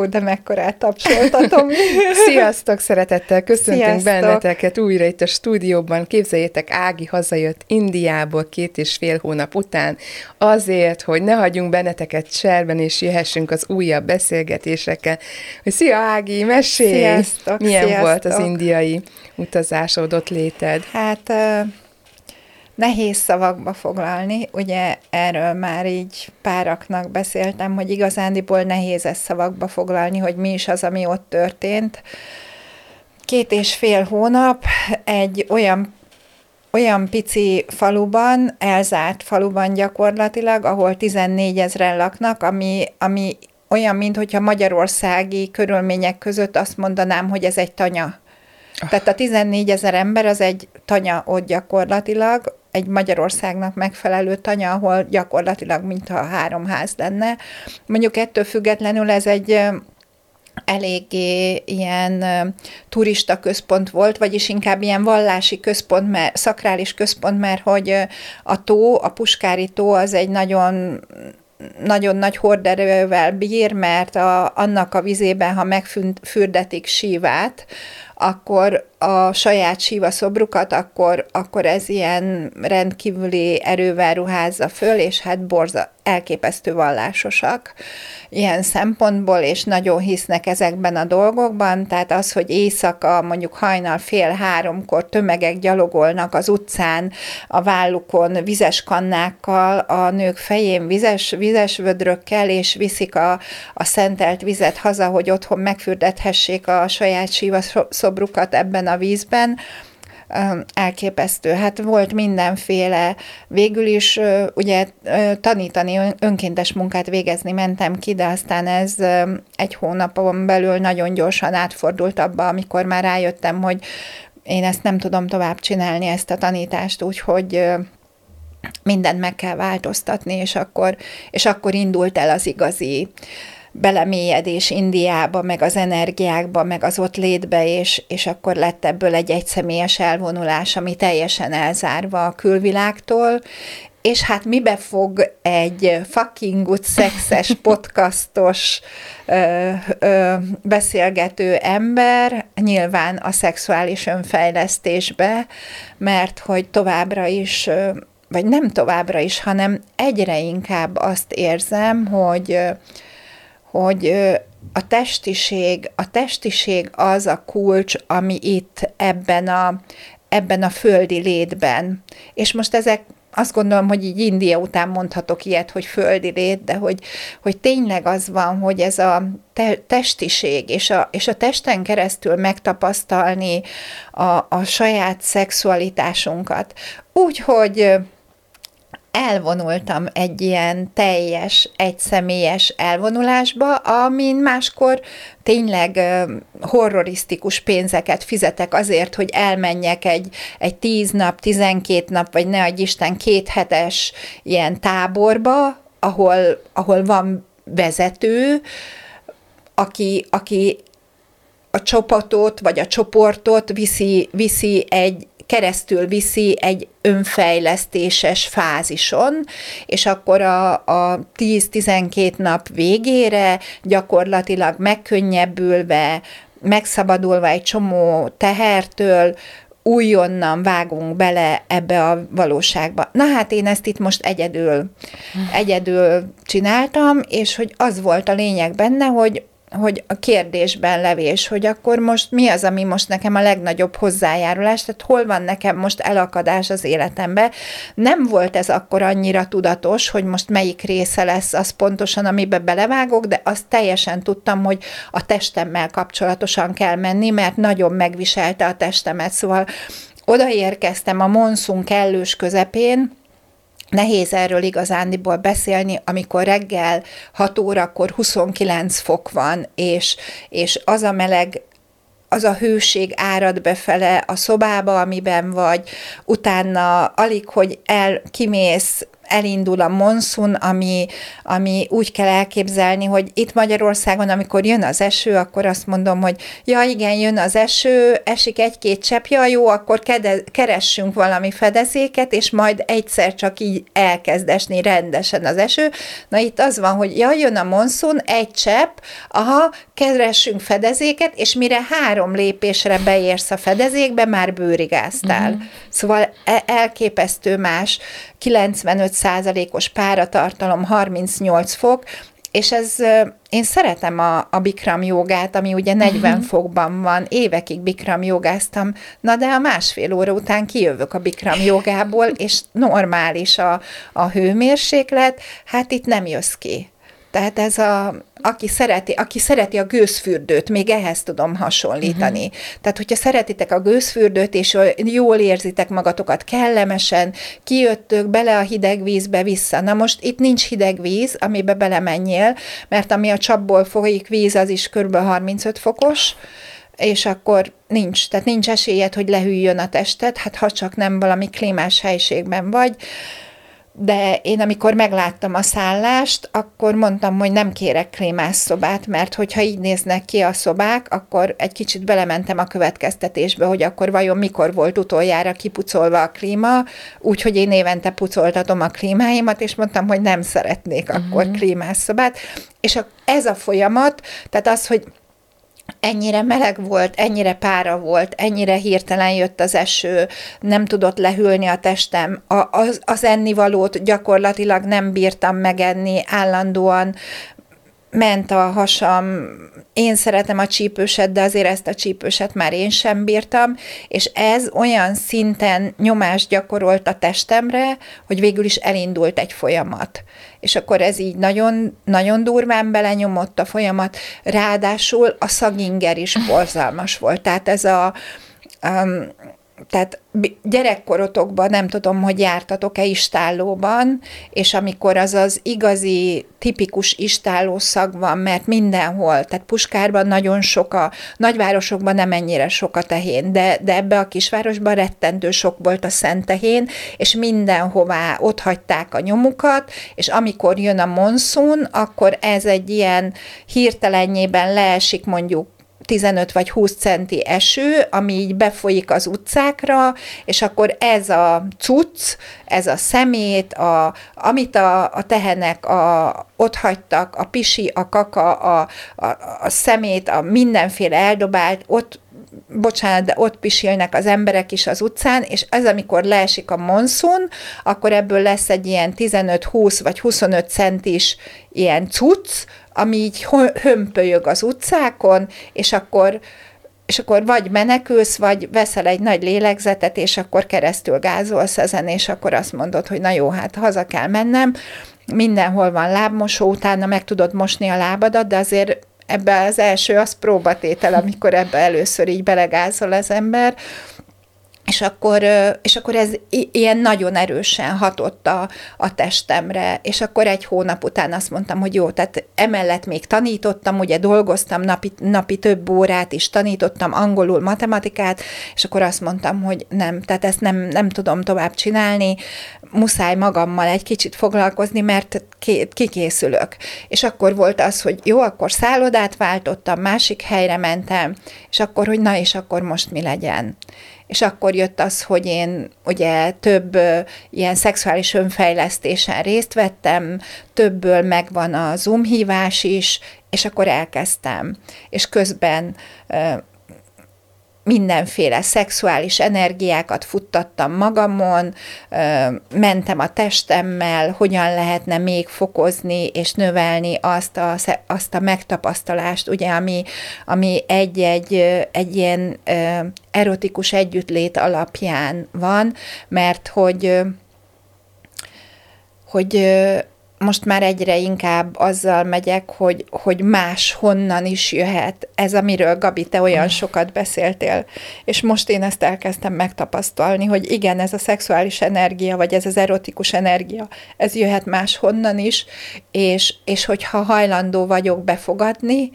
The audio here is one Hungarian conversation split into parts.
Ó, de mekkorát tapsoltatom. Sziasztok, szeretettel köszöntünk Sziasztok. benneteket újra itt a stúdióban. Képzeljétek, Ági hazajött Indiából két és fél hónap után azért, hogy ne hagyjunk benneteket cserben, és jöhessünk az újabb beszélgetésekkel. Hogy szia Ági, mesélj! Sziasztok, Milyen sziasztok. volt az indiai utazásod, ott léted? Hát ö, nehéz szavakba foglalni, ugye erről már így páraknak beszéltem, hogy igazándiból nehéz ezt szavakba foglalni, hogy mi is az, ami ott történt. Két és fél hónap egy olyan olyan pici faluban, elzárt faluban gyakorlatilag, ahol 14 ezeren laknak, ami, ami olyan, mintha magyarországi körülmények között azt mondanám, hogy ez egy tanya. Tehát a 14 ezer ember az egy tanya ott gyakorlatilag, egy Magyarországnak megfelelő tanya, ahol gyakorlatilag mintha három ház lenne. Mondjuk ettől függetlenül ez egy eléggé ilyen turista központ volt, vagyis inkább ilyen vallási központ, mert, szakrális központ, mert hogy a tó, a Puskári tó az egy nagyon nagyon nagy horderővel bír, mert a, annak a vizében, ha megfürdetik sívát, akkor a saját síva szobrukat, akkor, akkor ez ilyen rendkívüli erővel ruházza föl, és hát borza, elképesztő vallásosak ilyen szempontból, és nagyon hisznek ezekben a dolgokban, tehát az, hogy éjszaka, mondjuk hajnal fél háromkor tömegek gyalogolnak az utcán, a vállukon vizes kannákkal, a nők fején vizes, vizes vödrökkel, és viszik a, a szentelt vizet haza, hogy otthon megfürdethessék a saját síva szobrukat ebben a vízben, elképesztő. Hát volt mindenféle. Végül is ugye tanítani, ön- önkéntes munkát végezni mentem ki, de aztán ez egy hónapon belül nagyon gyorsan átfordult abba, amikor már rájöttem, hogy én ezt nem tudom tovább csinálni, ezt a tanítást, úgyhogy mindent meg kell változtatni, és akkor, és akkor indult el az igazi belemélyedés Indiába, meg az energiákba, meg az ott létbe, és, és akkor lett ebből egy egyszemélyes elvonulás, ami teljesen elzárva a külvilágtól, és hát mibe fog egy fucking good szexes podcastos ö, ö, beszélgető ember, nyilván a szexuális önfejlesztésbe, mert hogy továbbra is ö, vagy nem továbbra is, hanem egyre inkább azt érzem, hogy hogy a testiség, a testiség az a kulcs, ami itt ebben a, ebben a földi létben. És most ezek azt gondolom, hogy így India után mondhatok ilyet, hogy földi lét, de hogy, hogy tényleg az van, hogy ez a te, testiség, és a, és a testen keresztül megtapasztalni a, a saját szexualitásunkat. Úgyhogy ö, elvonultam egy ilyen teljes, egyszemélyes elvonulásba, amin máskor tényleg horrorisztikus pénzeket fizetek azért, hogy elmenjek egy, egy tíz nap, tizenkét nap, vagy ne adj Isten, két hetes ilyen táborba, ahol, ahol van vezető, aki, aki a csapatot, vagy a csoportot viszi, viszi egy, keresztül viszi egy önfejlesztéses fázison, és akkor a, a 10-12 nap végére gyakorlatilag megkönnyebbülve, megszabadulva egy csomó tehertől, újonnan vágunk bele ebbe a valóságba. Na hát én ezt itt most egyedül, egyedül csináltam, és hogy az volt a lényeg benne, hogy hogy a kérdésben levés, hogy akkor most mi az, ami most nekem a legnagyobb hozzájárulás, tehát hol van nekem most elakadás az életembe. Nem volt ez akkor annyira tudatos, hogy most melyik része lesz az pontosan, amibe belevágok, de azt teljesen tudtam, hogy a testemmel kapcsolatosan kell menni, mert nagyon megviselte a testemet, szóval odaérkeztem a monszun kellős közepén, nehéz erről igazándiból beszélni, amikor reggel 6 órakor 29 fok van, és, és az a meleg az a hőség árad befele a szobába, amiben vagy, utána alig, hogy el kimész elindul a monszun, ami, ami úgy kell elképzelni, hogy itt Magyarországon, amikor jön az eső, akkor azt mondom, hogy ja igen, jön az eső, esik egy-két csepp, ja jó, akkor kede, keressünk valami fedezéket, és majd egyszer csak így elkezd esni rendesen az eső. Na itt az van, hogy ja, jön a monszun, egy csepp, aha, keressünk fedezéket, és mire három lépésre beérsz a fedezékbe, már bőrigáztál. Mm-hmm. Szóval e, elképesztő más 95%-os páratartalom, 38 fok, és ez, én szeretem a, a Bikram jogát, ami ugye 40 uh-huh. Mhm. fokban van, évekig Bikram jogáztam, na de a másfél óra után kijövök a Bikram jogából, és normális a, a hőmérséklet, hát itt nem jössz ki. Tehát ez a, aki szereti, aki szereti a gőzfürdőt, még ehhez tudom hasonlítani. Uh-huh. Tehát, hogyha szeretitek a gőzfürdőt, és jól érzitek magatokat kellemesen, kijöttök bele a hideg vízbe vissza. Na most itt nincs hideg víz, amibe belemenjél, mert ami a csapból folyik víz, az is kb. 35 fokos, és akkor nincs, tehát nincs esélyed, hogy lehűljön a tested, hát ha csak nem valami klímás helységben vagy, de én amikor megláttam a szállást, akkor mondtam, hogy nem kérek krémás szobát, mert hogyha így néznek ki a szobák, akkor egy kicsit belementem a következtetésbe, hogy akkor vajon mikor volt utoljára kipucolva a klíma, úgyhogy én évente pucoltatom a klímáimat, és mondtam, hogy nem szeretnék uh-huh. akkor mhm. krémás szobát. És a, ez a folyamat, tehát az, hogy ennyire meleg volt, ennyire pára volt, ennyire hirtelen jött az eső, nem tudott lehűlni a testem, a, az, az ennivalót gyakorlatilag nem bírtam megenni, állandóan ment a hasam, én szeretem a csípőset, de azért ezt a csípőset már én sem bírtam, és ez olyan szinten nyomást gyakorolt a testemre, hogy végül is elindult egy folyamat. És akkor ez így nagyon, nagyon durván belenyomott a folyamat, ráadásul a szaginger is borzalmas volt. Tehát ez a um, tehát gyerekkorotokban nem tudom, hogy jártatok-e istállóban, és amikor az az igazi, tipikus istálló szag van, mert mindenhol, tehát Puskárban nagyon sok a, nagyvárosokban nem ennyire sok a tehén, de, de ebbe a kisvárosban rettentő sok volt a szent tehén, és mindenhová ott hagyták a nyomukat, és amikor jön a monszun, akkor ez egy ilyen hirtelenjében leesik mondjuk 15 vagy 20 centi eső, ami így befolyik az utcákra, és akkor ez a cucc, ez a szemét, a, amit a, a tehenek a, ott hagytak, a pisi, a kaka, a, a, a szemét, a mindenféle eldobált, ott bocsánat, de ott pisilnek az emberek is az utcán, és ez, amikor leesik a monszun, akkor ebből lesz egy ilyen 15-20 vagy 25 centis ilyen cucc, ami így hömpölyög az utcákon, és akkor és akkor vagy menekülsz, vagy veszel egy nagy lélegzetet, és akkor keresztül gázolsz ezen, és akkor azt mondod, hogy na jó, hát haza kell mennem, mindenhol van lábmosó, utána meg tudod mosni a lábadat, de azért ebbe az első az próbatétel, amikor ebbe először így belegázol az ember, és akkor, és akkor ez ilyen nagyon erősen hatott a, a testemre, és akkor egy hónap után azt mondtam, hogy jó, tehát emellett még tanítottam, ugye dolgoztam napi, napi több órát is, tanítottam angolul, matematikát, és akkor azt mondtam, hogy nem, tehát ezt nem, nem tudom tovább csinálni, muszáj magammal egy kicsit foglalkozni, mert kikészülök. És akkor volt az, hogy jó, akkor szállodát váltottam, másik helyre mentem, és akkor, hogy na, és akkor most mi legyen és akkor jött az, hogy én ugye több ilyen szexuális önfejlesztésen részt vettem, többből megvan a Zoom hívás is, és akkor elkezdtem. És közben mindenféle szexuális energiákat futtattam magamon, mentem a testemmel, hogyan lehetne még fokozni és növelni azt a, azt a megtapasztalást, ugye, ami, ami egy-egy egy ilyen erotikus együttlét alapján van, mert hogy hogy most már egyre inkább azzal megyek, hogy, hogy más honnan is jöhet. Ez, amiről Gabi, te olyan sokat beszéltél. És most én ezt elkezdtem megtapasztalni, hogy igen, ez a szexuális energia, vagy ez az erotikus energia, ez jöhet más honnan is, és, és hogyha hajlandó vagyok befogadni,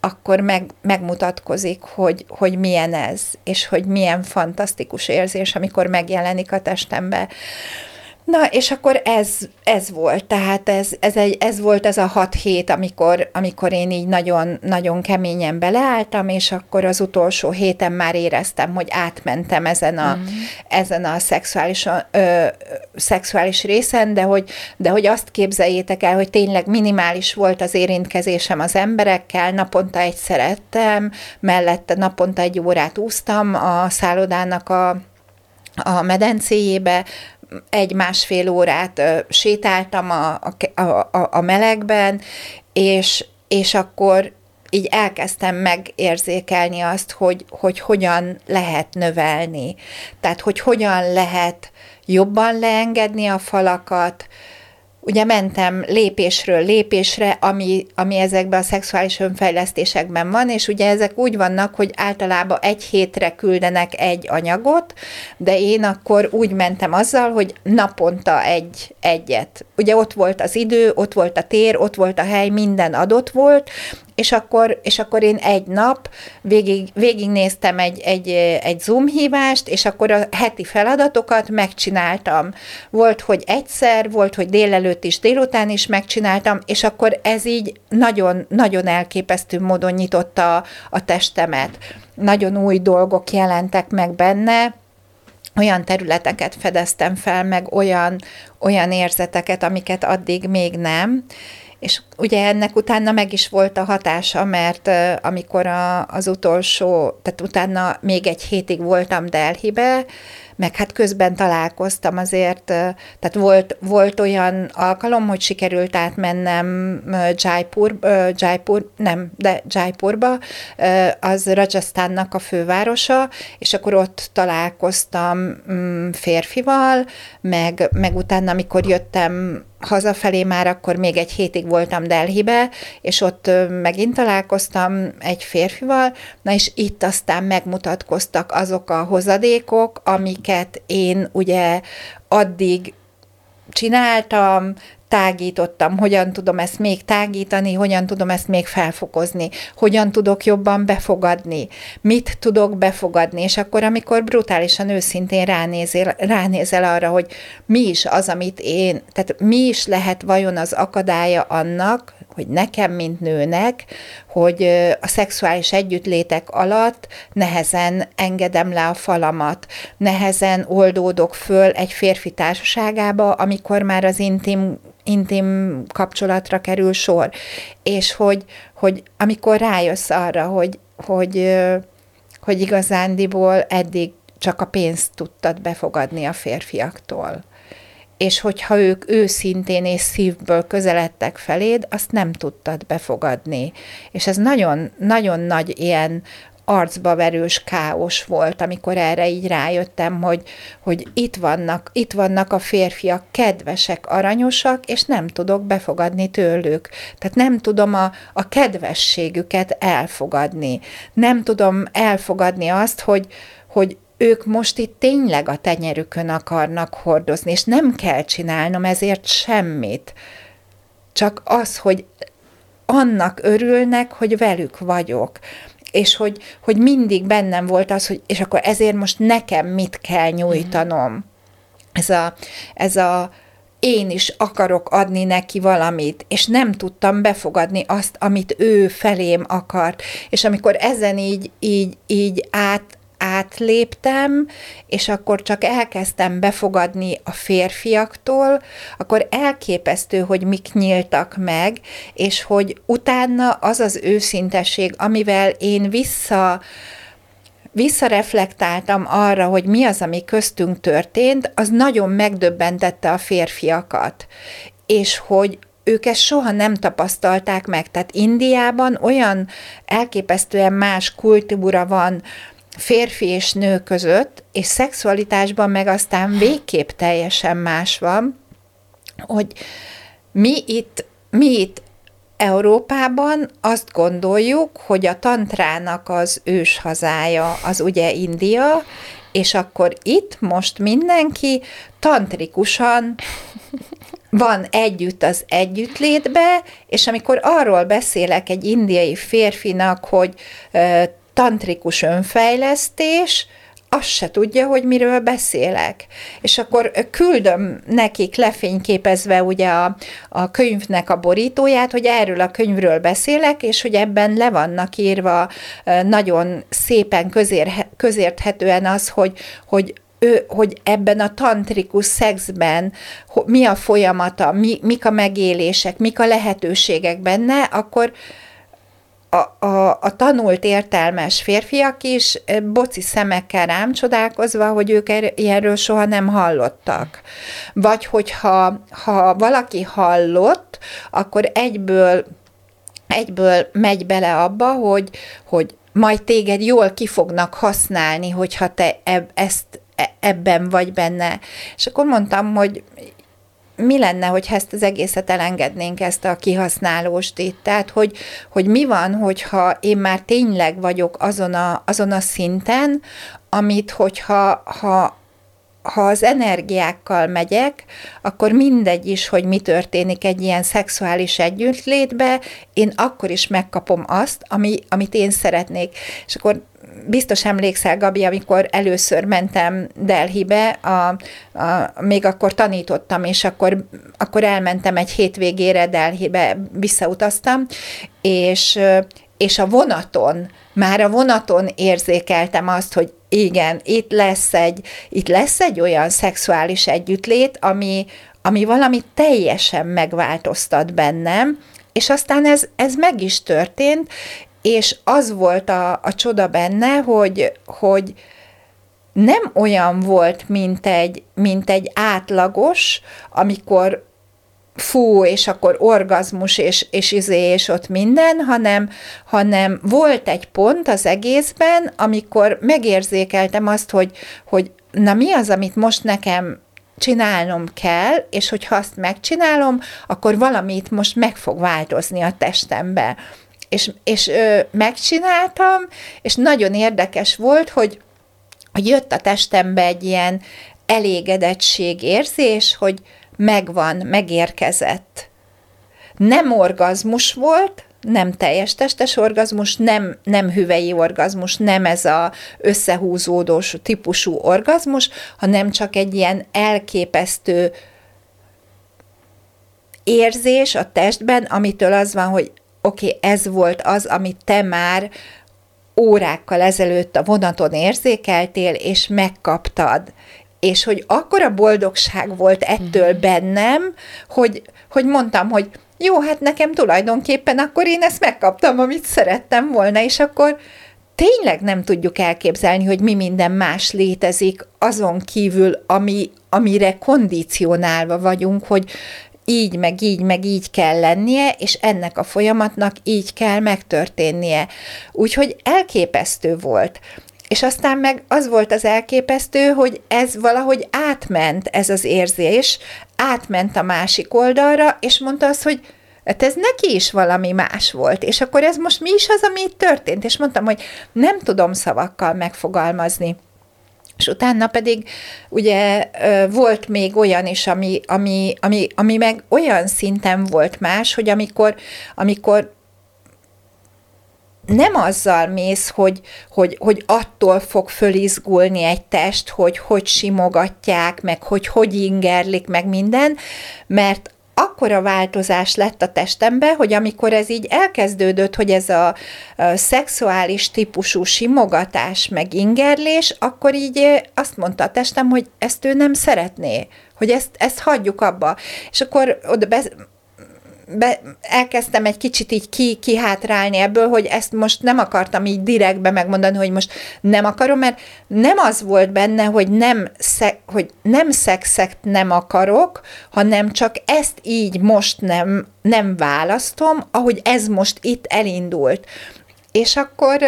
akkor meg, megmutatkozik, hogy, hogy milyen ez, és hogy milyen fantasztikus érzés, amikor megjelenik a testembe. Na, és akkor ez, ez volt, tehát ez, ez, egy, ez volt ez a hat hét, amikor, amikor én így nagyon, nagyon keményen beleálltam, és akkor az utolsó héten már éreztem, hogy átmentem ezen a, mm. ezen a szexuális, ö, szexuális részen, de hogy, de hogy azt képzeljétek el, hogy tényleg minimális volt az érintkezésem az emberekkel, naponta egy szerettem, mellette naponta egy órát úsztam a szállodának a a medencéjébe, egy-másfél órát sétáltam a, a, a, a melegben, és, és akkor így elkezdtem megérzékelni azt, hogy, hogy hogyan lehet növelni. Tehát, hogy hogyan lehet jobban leengedni a falakat, ugye mentem lépésről lépésre, ami, ami ezekben a szexuális önfejlesztésekben van, és ugye ezek úgy vannak, hogy általában egy hétre küldenek egy anyagot, de én akkor úgy mentem azzal, hogy naponta egy, egyet. Ugye ott volt az idő, ott volt a tér, ott volt a hely, minden adott volt, és akkor, és akkor én egy nap végig, végignéztem egy, egy, egy Zoom hívást, és akkor a heti feladatokat megcsináltam. Volt, hogy egyszer, volt, hogy délelőtt is, délután is megcsináltam, és akkor ez így nagyon, nagyon elképesztő módon nyitotta a testemet. Nagyon új dolgok jelentek meg benne, olyan területeket fedeztem fel, meg olyan, olyan érzeteket, amiket addig még nem, és ugye ennek utána meg is volt a hatása, mert amikor a, az utolsó, tehát utána még egy hétig voltam Delhibe, meg hát közben találkoztam azért, tehát volt, volt olyan alkalom, hogy sikerült átmennem Jaipur, Jaipur, nem, de Jaipurba, az Rajasztánnak a fővárosa, és akkor ott találkoztam mm, férfival, meg, meg utána, amikor jöttem hazafelé már akkor még egy hétig voltam Delhibe, és ott megint találkoztam egy férfival, na és itt aztán megmutatkoztak azok a hozadékok, amiket én ugye addig csináltam, tágítottam, hogyan tudom ezt még tágítani, hogyan tudom ezt még felfokozni, hogyan tudok jobban befogadni, mit tudok befogadni, és akkor, amikor brutálisan őszintén ránézel, ránézel arra, hogy mi is az, amit én, tehát mi is lehet vajon az akadálya annak, hogy nekem, mint nőnek, hogy a szexuális együttlétek alatt nehezen engedem le a falamat, nehezen oldódok föl egy férfi társaságába, amikor már az intim intim kapcsolatra kerül sor, és hogy, hogy amikor rájössz arra, hogy, hogy, hogy igazándiból eddig csak a pénzt tudtad befogadni a férfiaktól. És hogyha ők őszintén és szívből közeledtek feléd, azt nem tudtad befogadni. És ez nagyon, nagyon nagy ilyen arcba verős káos volt, amikor erre így rájöttem, hogy, hogy itt, vannak, itt vannak a férfiak kedvesek, aranyosak, és nem tudok befogadni tőlük. Tehát nem tudom a, a kedvességüket elfogadni. Nem tudom elfogadni azt, hogy, hogy ők most itt tényleg a tenyerükön akarnak hordozni, és nem kell csinálnom ezért semmit. Csak az, hogy annak örülnek, hogy velük vagyok és hogy, hogy mindig bennem volt az, hogy és akkor ezért most nekem mit kell nyújtanom. Ez a, ez a én is akarok adni neki valamit, és nem tudtam befogadni azt, amit ő felém akart. És amikor ezen így, így, így át, átléptem, és akkor csak elkezdtem befogadni a férfiaktól, akkor elképesztő, hogy mik nyíltak meg, és hogy utána az az őszintesség, amivel én vissza visszareflektáltam arra, hogy mi az, ami köztünk történt, az nagyon megdöbbentette a férfiakat. És hogy ők ezt soha nem tapasztalták meg. Tehát Indiában olyan elképesztően más kultúra van, férfi és nő között, és szexualitásban meg aztán végképp teljesen más van, hogy mi itt, mi itt Európában azt gondoljuk, hogy a tantrának az ős hazája az ugye India, és akkor itt most mindenki tantrikusan van együtt az együttlétbe, és amikor arról beszélek egy indiai férfinak, hogy tantrikus önfejlesztés, azt se tudja, hogy miről beszélek. És akkor küldöm nekik lefényképezve ugye a, a könyvnek a borítóját, hogy erről a könyvről beszélek, és hogy ebben le vannak írva nagyon szépen közér, közérthetően az, hogy, hogy ő, hogy ebben a tantrikus szexben mi a folyamata, mi, mik a megélések, mik a lehetőségek benne, akkor a, a, a tanult értelmes férfiak is boci szemekkel rám csodálkozva, hogy ők er, soha nem hallottak. Vagy hogyha ha valaki hallott, akkor egyből egyből megy bele abba, hogy, hogy majd téged jól ki fognak használni, hogyha te eb, ezt e, ebben vagy benne. És akkor mondtam, hogy mi lenne, hogy ezt az egészet elengednénk, ezt a kihasználóst itt? Tehát, hogy, hogy mi van, hogyha én már tényleg vagyok azon a, azon a szinten, amit, hogyha ha, ha az energiákkal megyek, akkor mindegy is, hogy mi történik egy ilyen szexuális együttlétbe, én akkor is megkapom azt, ami, amit én szeretnék. És akkor biztos emlékszel, Gabi, amikor először mentem Delhibe, a, a, még akkor tanítottam, és akkor, akkor elmentem egy hétvégére Delhibe, visszautaztam, és, és a vonaton, már a vonaton érzékeltem azt, hogy igen, itt lesz egy, itt lesz egy olyan szexuális együttlét, ami, ami valami teljesen megváltoztat bennem, és aztán ez, ez meg is történt, és az volt a, a csoda benne, hogy, hogy nem olyan volt, mint egy, mint egy átlagos, amikor fú, és akkor orgazmus, és, és izé, és ott minden, hanem, hanem volt egy pont az egészben, amikor megérzékeltem azt, hogy, hogy na mi az, amit most nekem csinálnom kell, és hogyha azt megcsinálom, akkor valamit most meg fog változni a testembe és, és ö, megcsináltam, és nagyon érdekes volt, hogy, hogy jött a testembe egy ilyen elégedettség érzés, hogy megvan, megérkezett. Nem orgazmus volt, nem teljes testes orgazmus, nem, nem hüvei orgazmus, nem ez a összehúzódós típusú orgazmus, hanem csak egy ilyen elképesztő érzés a testben, amitől az van, hogy oké, okay, ez volt az, amit te már órákkal ezelőtt a vonaton érzékeltél, és megkaptad. És hogy akkora boldogság volt ettől uh-huh. bennem, hogy, hogy mondtam, hogy jó, hát nekem tulajdonképpen akkor én ezt megkaptam, amit szerettem volna, és akkor tényleg nem tudjuk elképzelni, hogy mi minden más létezik azon kívül, ami, amire kondicionálva vagyunk, hogy így, meg így, meg így kell lennie, és ennek a folyamatnak így kell megtörténnie. Úgyhogy elképesztő volt. És aztán meg az volt az elképesztő, hogy ez valahogy átment, ez az érzés, átment a másik oldalra, és mondta azt, hogy Hát ez neki is valami más volt, és akkor ez most mi is az, ami itt történt? És mondtam, hogy nem tudom szavakkal megfogalmazni. És utána pedig ugye volt még olyan is, ami, ami, ami, ami meg olyan szinten volt más, hogy amikor, amikor nem azzal mész, hogy, hogy, hogy attól fog fölizgulni egy test, hogy hogy simogatják, meg hogy hogy ingerlik, meg minden, mert akkora változás lett a testembe, hogy amikor ez így elkezdődött, hogy ez a, a szexuális típusú simogatás meg ingerlés, akkor így azt mondta a testem, hogy ezt ő nem szeretné, hogy ezt, ezt hagyjuk abba. És akkor oda be, be, elkezdtem egy kicsit így ki, kihátrálni ebből, hogy ezt most nem akartam így direktbe megmondani, hogy most nem akarom, mert nem az volt benne, hogy nem, szek, hogy nem szexet nem akarok, hanem csak ezt így most nem, nem választom, ahogy ez most itt elindult. És akkor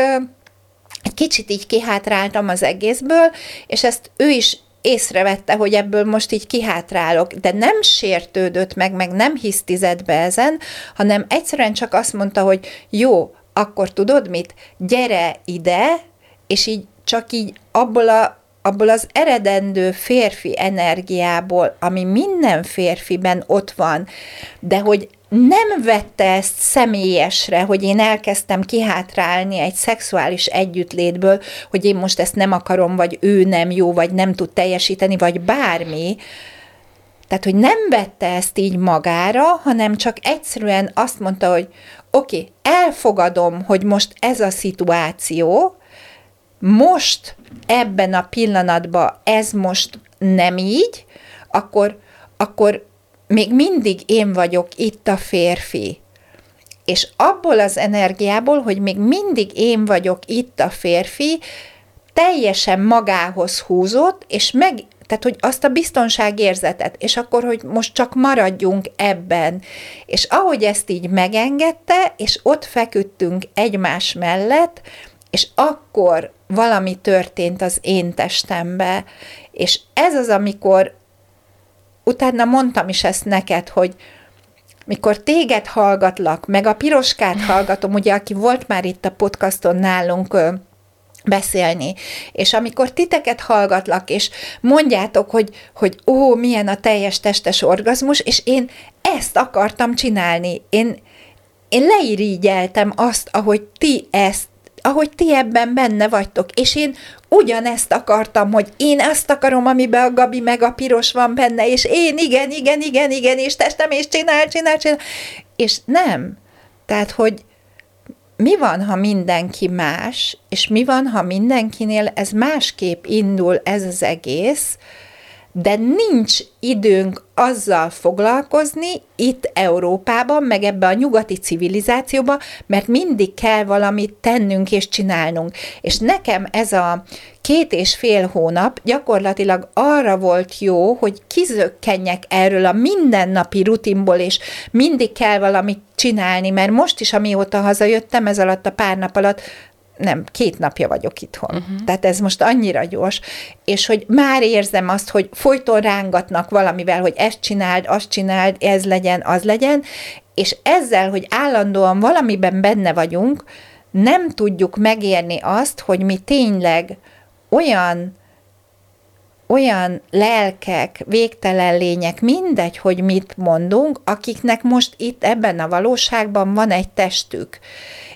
egy kicsit így kihátráltam az egészből, és ezt ő is észrevette, hogy ebből most így kihátrálok, de nem sértődött meg, meg nem hisztizett be ezen, hanem egyszerűen csak azt mondta, hogy jó, akkor tudod mit, gyere ide, és így csak így abból a abból az eredendő férfi energiából, ami minden férfiben ott van, de hogy nem vette ezt személyesre, hogy én elkezdtem kihátrálni egy szexuális együttlétből, hogy én most ezt nem akarom, vagy ő nem jó, vagy nem tud teljesíteni, vagy bármi. Tehát, hogy nem vette ezt így magára, hanem csak egyszerűen azt mondta, hogy oké, okay, elfogadom, hogy most ez a szituáció, most ebben a pillanatban ez most nem így, akkor, akkor még mindig én vagyok itt a férfi. És abból az energiából, hogy még mindig én vagyok itt a férfi, teljesen magához húzott, és meg, tehát, hogy azt a biztonságérzetet, és akkor, hogy most csak maradjunk ebben. És ahogy ezt így megengedte, és ott feküdtünk egymás mellett, és akkor valami történt az én testembe, és ez az, amikor utána mondtam is ezt neked, hogy mikor téged hallgatlak, meg a piroskát hallgatom, ugye, aki volt már itt a podcaston nálunk beszélni, és amikor titeket hallgatlak, és mondjátok, hogy, hogy ó, milyen a teljes testes orgazmus, és én ezt akartam csinálni. Én, én leirigyeltem azt, ahogy ti ezt ahogy ti ebben benne vagytok, és én ugyanezt akartam, hogy én ezt akarom, amiben a Gabi meg a piros van benne, és én igen, igen, igen, igen, és testem, és csinál, csinál, csinál, és nem. Tehát, hogy mi van, ha mindenki más, és mi van, ha mindenkinél ez másképp indul ez az egész, de nincs időnk azzal foglalkozni itt Európában, meg ebbe a nyugati civilizációba, mert mindig kell valamit tennünk és csinálnunk. És nekem ez a két és fél hónap gyakorlatilag arra volt jó, hogy kizökkenjek erről a mindennapi rutinból, és mindig kell valamit csinálni, mert most is, amióta hazajöttem, ez alatt a pár nap alatt nem, két napja vagyok itthon. Uh-huh. Tehát ez most annyira gyors, és hogy már érzem azt, hogy folyton rángatnak valamivel, hogy ezt csináld, azt csináld, ez legyen, az legyen, és ezzel, hogy állandóan valamiben benne vagyunk, nem tudjuk megérni azt, hogy mi tényleg olyan olyan lelkek, végtelen lények, mindegy, hogy mit mondunk, akiknek most itt ebben a valóságban van egy testük,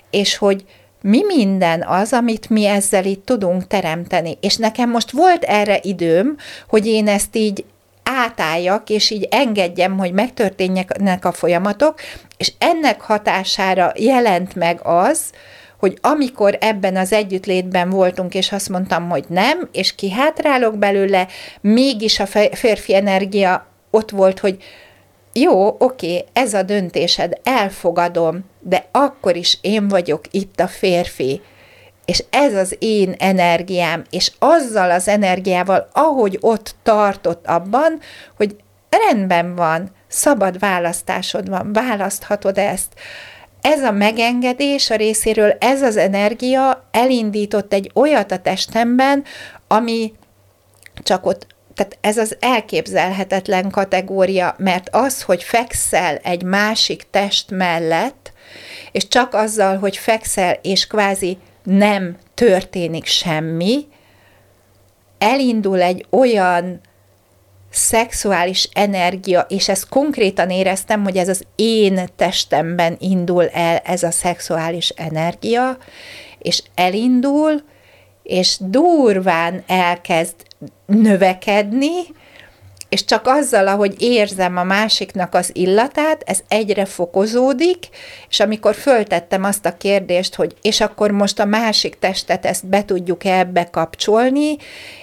és hogy mi minden az, amit mi ezzel itt tudunk teremteni. És nekem most volt erre időm, hogy én ezt így átálljak, és így engedjem, hogy megtörténjenek a folyamatok, és ennek hatására jelent meg az, hogy amikor ebben az együttlétben voltunk, és azt mondtam, hogy nem, és kihátrálok belőle, mégis a férfi energia ott volt, hogy jó, oké, ez a döntésed, elfogadom, de akkor is én vagyok itt a férfi, és ez az én energiám, és azzal az energiával, ahogy ott tartott abban, hogy rendben van, szabad választásod van, választhatod ezt. Ez a megengedés a részéről, ez az energia elindított egy olyat a testemben, ami csak ott tehát ez az elképzelhetetlen kategória, mert az, hogy fekszel egy másik test mellett, és csak azzal, hogy fekszel, és kvázi nem történik semmi, elindul egy olyan szexuális energia, és ezt konkrétan éreztem, hogy ez az én testemben indul el ez a szexuális energia, és elindul, és durván elkezd növekedni, és csak azzal, ahogy érzem a másiknak az illatát, ez egyre fokozódik, és amikor föltettem azt a kérdést, hogy és akkor most a másik testet ezt be tudjuk-e ebbe kapcsolni,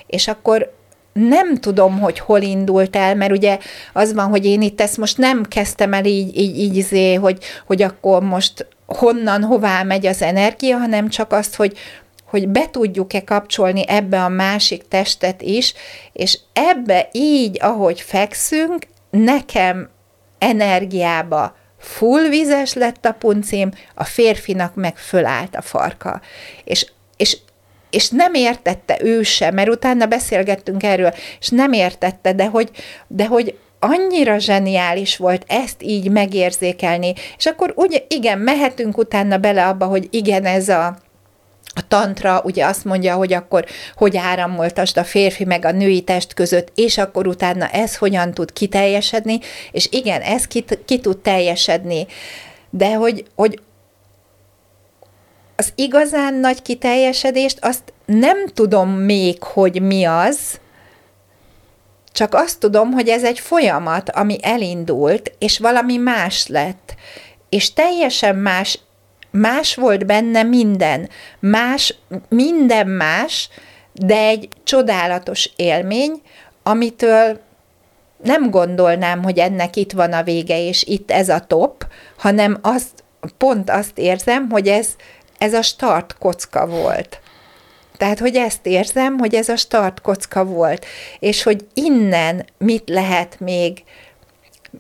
és akkor nem tudom, hogy hol indult el, mert ugye az van, hogy én itt ezt most nem kezdtem el így, így, így zé, hogy, hogy akkor most honnan, hová megy az energia, hanem csak azt, hogy hogy be tudjuk-e kapcsolni ebbe a másik testet is, és ebbe így, ahogy fekszünk, nekem energiába full vizes lett a puncim, a férfinak meg fölállt a farka. És, és és nem értette ő sem, mert utána beszélgettünk erről, és nem értette, de hogy, de hogy annyira zseniális volt ezt így megérzékelni, és akkor ugye igen, mehetünk utána bele abba, hogy igen, ez a a tantra ugye azt mondja, hogy akkor hogy áramoltasd a férfi meg a női test között, és akkor utána ez hogyan tud kiteljesedni, és igen, ez ki, ki tud teljesedni, de hogy, hogy az igazán nagy kiteljesedést azt nem tudom még, hogy mi az, csak azt tudom, hogy ez egy folyamat, ami elindult, és valami más lett. És teljesen más, más volt benne minden. Más, minden más, de egy csodálatos élmény, amitől nem gondolnám, hogy ennek itt van a vége, és itt ez a top, hanem azt, pont azt érzem, hogy ez, ez a start kocka volt. Tehát, hogy ezt érzem, hogy ez a start kocka volt, és hogy innen mit lehet még,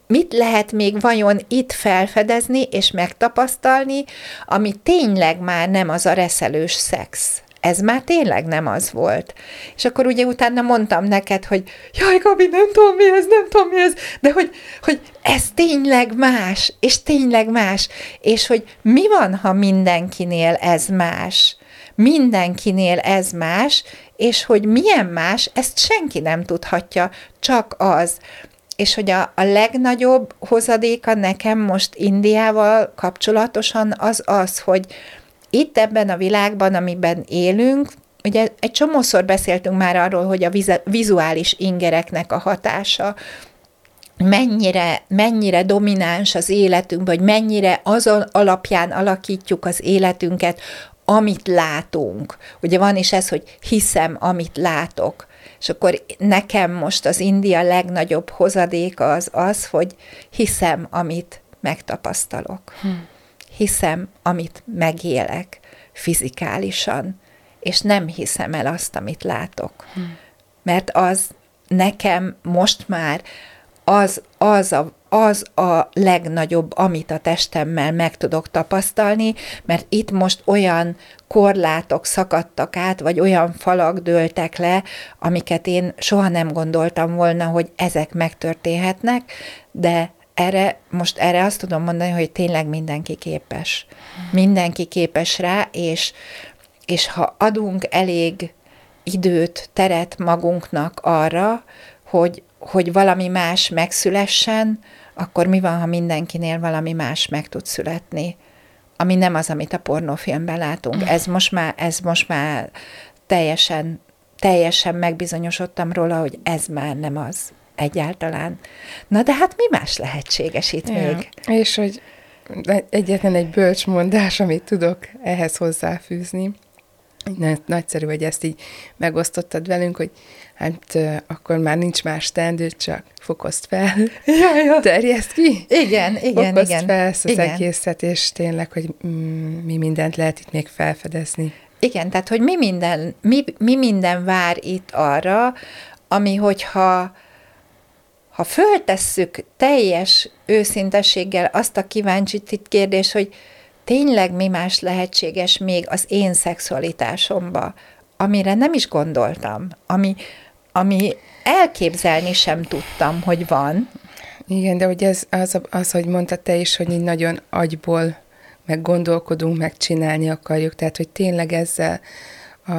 mit lehet még vajon itt felfedezni és megtapasztalni, ami tényleg már nem az a reszelős szex. Ez már tényleg nem az volt. És akkor ugye utána mondtam neked, hogy jaj, Gabi, nem tudom mi ez, nem tudom mi ez, de hogy, hogy ez tényleg más, és tényleg más, és hogy mi van, ha mindenkinél ez más mindenkinél ez más, és hogy milyen más, ezt senki nem tudhatja, csak az. És hogy a, a legnagyobb hozadéka nekem most Indiával kapcsolatosan az az, hogy itt ebben a világban, amiben élünk, ugye egy csomószor beszéltünk már arról, hogy a vizuális ingereknek a hatása, mennyire, mennyire domináns az életünk, vagy mennyire azon alapján alakítjuk az életünket, amit látunk. Ugye van is ez, hogy hiszem, amit látok. És akkor nekem most az India legnagyobb hozadéka az az, hogy hiszem, amit megtapasztalok. Hm. Hiszem, amit megélek fizikálisan, és nem hiszem el azt, amit látok. Hm. Mert az nekem most már az, az a az a legnagyobb, amit a testemmel meg tudok tapasztalni, mert itt most olyan korlátok szakadtak át, vagy olyan falak dőltek le, amiket én soha nem gondoltam volna, hogy ezek megtörténhetnek, de erre, most erre azt tudom mondani, hogy tényleg mindenki képes. Mindenki képes rá, és, és ha adunk elég időt, teret magunknak arra, hogy, hogy valami más megszülessen, akkor mi van, ha mindenkinél valami más meg tud születni, ami nem az, amit a pornófilmben látunk. Ez most már, ez most már teljesen, teljesen megbizonyosodtam róla, hogy ez már nem az egyáltalán. Na de hát mi más lehetséges itt ja. még? És hogy egyetlen egy bölcs mondás, amit tudok ehhez hozzáfűzni, nagyszerű, hogy ezt így megosztottad velünk, hogy hát akkor már nincs más teendő, csak fokozd fel, ja, ja. terjeszt ki. Igen, igen, fokozd igen. fel ezt az igen. egészet, és tényleg, hogy mm, mi mindent lehet itt még felfedezni. Igen, tehát, hogy mi minden, mi, mi minden vár itt arra, ami, hogyha ha föltesszük teljes őszintességgel azt a kíváncsi kérdést, hogy tényleg mi más lehetséges még az én szexualitásomba, amire nem is gondoltam, ami, ami elképzelni sem tudtam, hogy van. Igen, de hogy ez az, az, hogy mondtad te is, hogy így nagyon agyból meg gondolkodunk, meg csinálni akarjuk, tehát hogy tényleg ezzel a,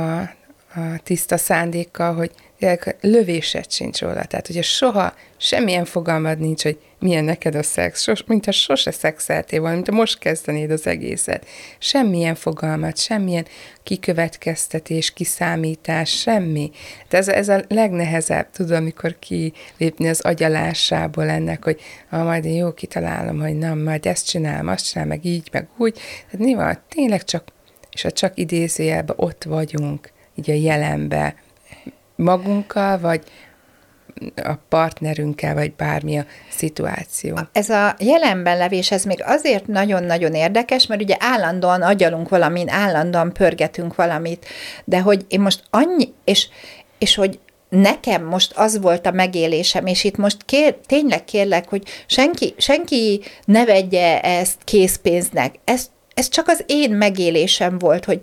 a tiszta szándékkal, hogy lövéset sincs róla. Tehát, hogy soha semmilyen fogalmad nincs, hogy milyen neked a szex, sos, mint ha sose szexeltél volna, mint ha most kezdenéd az egészet. Semmilyen fogalmat, semmilyen kikövetkeztetés, kiszámítás, semmi. De ez, ez a legnehezebb, tudom, amikor kilépni az agyalásából ennek, hogy ah, majd én jó kitalálom, hogy nem, majd ezt csinálom, azt csinálom, meg így, meg úgy. Tehát mi van? Tényleg csak, és a csak idézőjelben ott vagyunk, így a jelenbe, magunkkal, vagy a partnerünkkel, vagy bármi a szituáció. Ez a jelenben levés, ez még azért nagyon-nagyon érdekes, mert ugye állandóan agyalunk valamin, állandóan pörgetünk valamit, de hogy én most annyi, és, és hogy nekem most az volt a megélésem, és itt most kér, tényleg kérlek, hogy senki, senki ne vegye ezt készpénznek. Ez, ez csak az én megélésem volt, hogy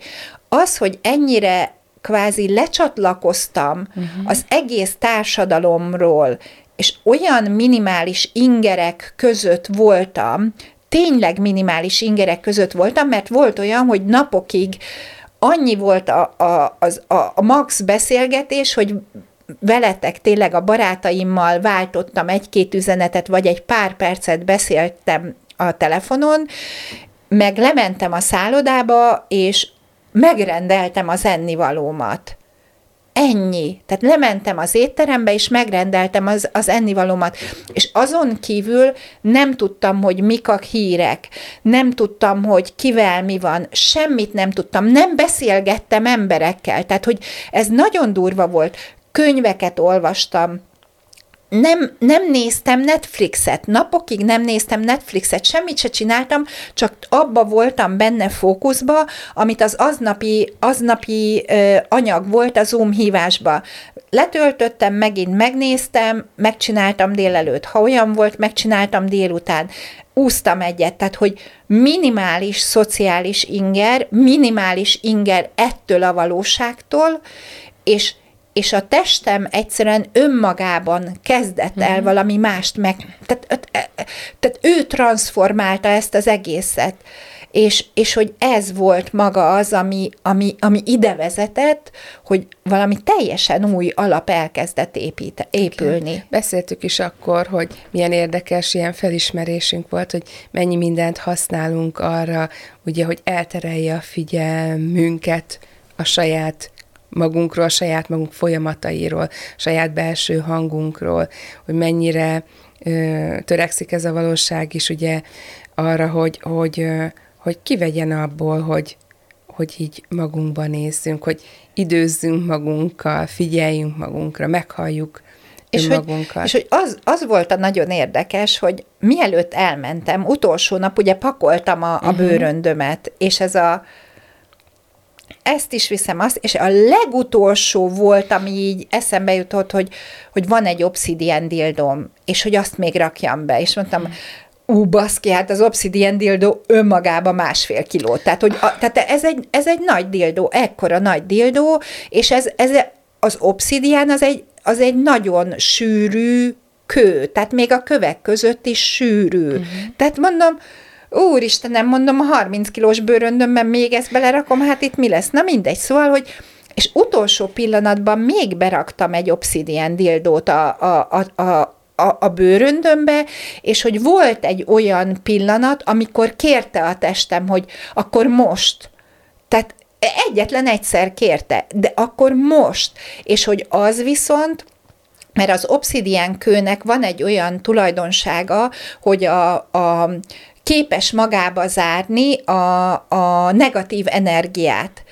az, hogy ennyire kvázi lecsatlakoztam uh-huh. az egész társadalomról, és olyan minimális ingerek között voltam, tényleg minimális ingerek között voltam, mert volt olyan, hogy napokig annyi volt a, a, az, a, a max beszélgetés, hogy veletek tényleg a barátaimmal váltottam egy-két üzenetet, vagy egy pár percet beszéltem a telefonon, meg lementem a szállodába, és megrendeltem az ennivalómat. Ennyi. Tehát lementem az étterembe, és megrendeltem az, az ennivalómat. És azon kívül nem tudtam, hogy mik a hírek, nem tudtam, hogy kivel mi van, semmit nem tudtam, nem beszélgettem emberekkel. Tehát, hogy ez nagyon durva volt. Könyveket olvastam, nem, nem néztem Netflixet, napokig nem néztem Netflixet, semmit se csináltam, csak abba voltam benne fókuszba, amit az aznapi, aznapi ö, anyag volt a Zoom hívásba. Letöltöttem, megint megnéztem, megcsináltam délelőtt, ha olyan volt, megcsináltam délután. Úsztam egyet, tehát hogy minimális szociális inger, minimális inger ettől a valóságtól, és és a testem egyszerűen önmagában kezdett el mm. valami mást meg, tehát, tehát ő transformálta ezt az egészet, és, és hogy ez volt maga az, ami, ami, ami ide vezetett, hogy valami teljesen új alap elkezdett épít, épülni. Okay. Beszéltük is akkor, hogy milyen érdekes ilyen felismerésünk volt, hogy mennyi mindent használunk arra, ugye, hogy elterelje a figyelmünket a saját magunkról, saját magunk folyamatairól, saját belső hangunkról, hogy mennyire ö, törekszik ez a valóság is ugye arra, hogy, hogy, ö, hogy kivegyen abból, hogy, hogy így magunkban nézzünk, hogy időzzünk magunkkal, figyeljünk magunkra, meghalljuk és hogy, és hogy az, az volt a nagyon érdekes, hogy mielőtt elmentem, utolsó nap ugye pakoltam a, a uh-huh. bőröndömet, és ez a ezt is viszem, azt, és a legutolsó volt, ami így eszembe jutott, hogy, hogy van egy obsidian dildom, és hogy azt még rakjam be, és mondtam, ú, baszki, hát az obsidian dildó önmagában másfél kiló. Tehát, hogy a, tehát ez, egy, ez egy nagy dildó, ekkora nagy dildó, és ez, ez az obsidian az egy, az egy nagyon sűrű kő, tehát még a kövek között is sűrű. Uh-huh. Tehát mondom, úristenem, mondom, a 30 kilós bőröndömben még ezt belerakom, hát itt mi lesz? Na mindegy, szóval, hogy és utolsó pillanatban még beraktam egy obsidian dildót a, a, a, a a, a bőröndömbe, és hogy volt egy olyan pillanat, amikor kérte a testem, hogy akkor most. Tehát egyetlen egyszer kérte, de akkor most. És hogy az viszont, mert az obsidian kőnek van egy olyan tulajdonsága, hogy a, a képes magába zárni a, a negatív energiát,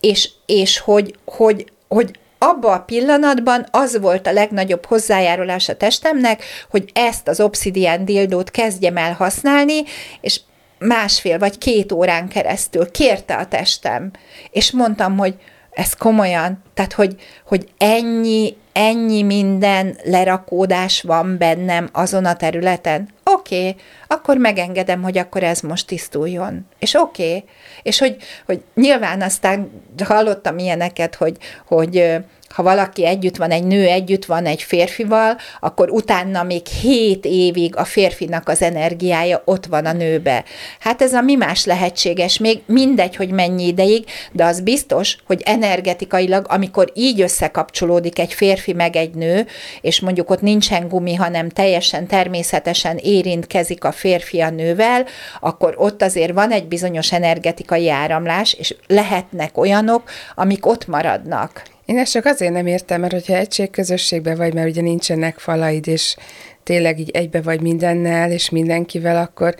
és, és hogy, hogy, hogy abban a pillanatban az volt a legnagyobb hozzájárulás a testemnek, hogy ezt az obsidian dildót kezdjem el használni, és másfél vagy két órán keresztül kérte a testem, és mondtam, hogy ez komolyan, tehát hogy, hogy ennyi, ennyi minden lerakódás van bennem azon a területen. Oké, okay, akkor megengedem, hogy akkor ez most tisztuljon. És oké, okay. és hogy, hogy nyilván aztán hallottam ilyeneket, hogy, hogy ha valaki együtt van, egy nő együtt van egy férfival, akkor utána még hét évig a férfinak az energiája ott van a nőbe. Hát ez a mi más lehetséges, még mindegy, hogy mennyi ideig, de az biztos, hogy energetikailag, amikor így összekapcsolódik egy férfi meg egy nő, és mondjuk ott nincsen gumi, hanem teljesen természetesen érintkezik a férfi a nővel, akkor ott azért van egy bizonyos energetikai áramlás, és lehetnek olyanok, amik ott maradnak. Én ezt csak azért nem értem, mert hogyha egységközösségben vagy, mert ugye nincsenek falaid, és tényleg így egybe vagy mindennel, és mindenkivel, akkor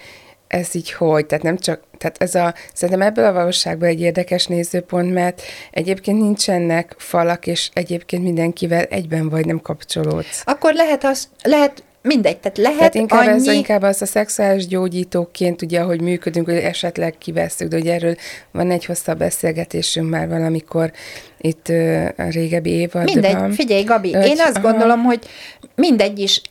ez így hogy? Tehát nem csak, tehát ez a, szerintem ebből a valóságban egy érdekes nézőpont, mert egyébként nincsenek falak, és egyébként mindenkivel egyben vagy, nem kapcsolódsz. Akkor lehet az, lehet mindegy, tehát lehet tehát inkább annyi... Ez, inkább az a szexuális gyógyítóként, ugye, ahogy működünk, hogy esetleg kivesszük, de ugye erről van egy hosszabb beszélgetésünk már valamikor itt uh, a régebbi évadban. Mindegy, figyelj Gabi, hogy, én azt aha. gondolom, hogy mindegy is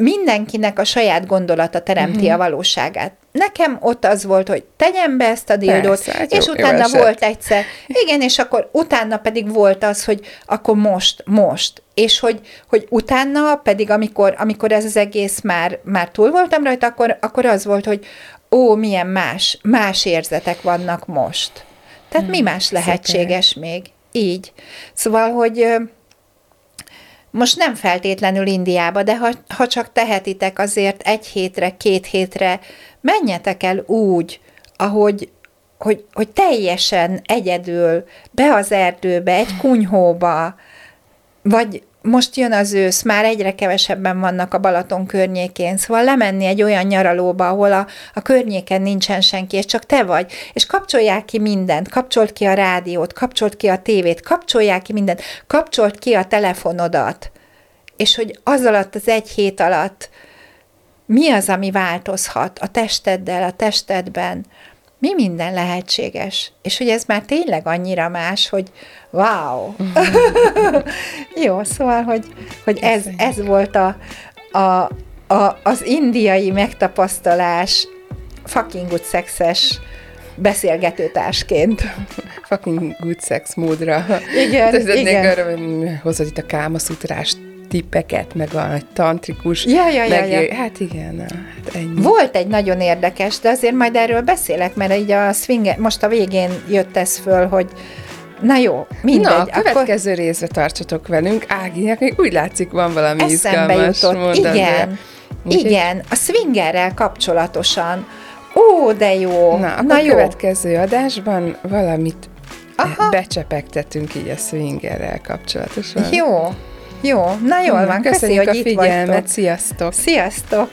mindenkinek a saját gondolata teremti uh-huh. a valóságát. Nekem ott az volt, hogy tegyem be ezt a dildót, Persze, hát és jó- jó utána eset. volt egyszer, igen, és akkor utána pedig volt az, hogy akkor most, most. És hogy, hogy utána pedig, amikor, amikor ez az egész már, már túl voltam rajta, akkor, akkor az volt, hogy ó, milyen más, más érzetek vannak most. Tehát mi más lehetséges még? Így. Szóval, hogy most nem feltétlenül Indiába, de ha, ha csak tehetitek, azért egy hétre, két hétre menjetek el úgy, ahogy hogy, hogy teljesen egyedül, be az erdőbe, egy kunyhóba, vagy most jön az ősz, már egyre kevesebben vannak a Balaton környékén, szóval lemenni egy olyan nyaralóba, ahol a, a környéken nincsen senki, és csak te vagy, és kapcsolják ki mindent, kapcsolt ki a rádiót, kapcsolt ki a tévét, kapcsolják ki mindent, kapcsolt ki a telefonodat, és hogy az alatt, az egy hét alatt mi az, ami változhat a testeddel, a testedben, mi minden lehetséges, és hogy ez már tényleg annyira más, hogy wow! Jó, szóval, hogy, hogy ez, ez volt a, a, a, az indiai megtapasztalás fucking good szexes beszélgetőtársként. Fucking good sex módra. Igen, igen. arra, hogy hozod itt a kámaszutrás tippeket, meg a nagy tantrikus. Ja, ja, ja, meg, ja. Hát igen, hát ennyi. Volt egy nagyon érdekes, de azért majd erről beszélek, mert így a swinger, most a végén jött ez föl, hogy na jó, mindegy. Na, a következő részbe tartsatok velünk. Áginek még úgy látszik, van valami eszembe izgalmas jutott. Igen, igen, a swingerrel kapcsolatosan. Ó, de jó. Na, akkor na a jó. következő adásban valamit. Aha. becsepegtetünk így a swingerrel kapcsolatosan. Jó, jó. Na jól van, Köszönjük hogy a figyelmet, sziasztok! Sziasztok!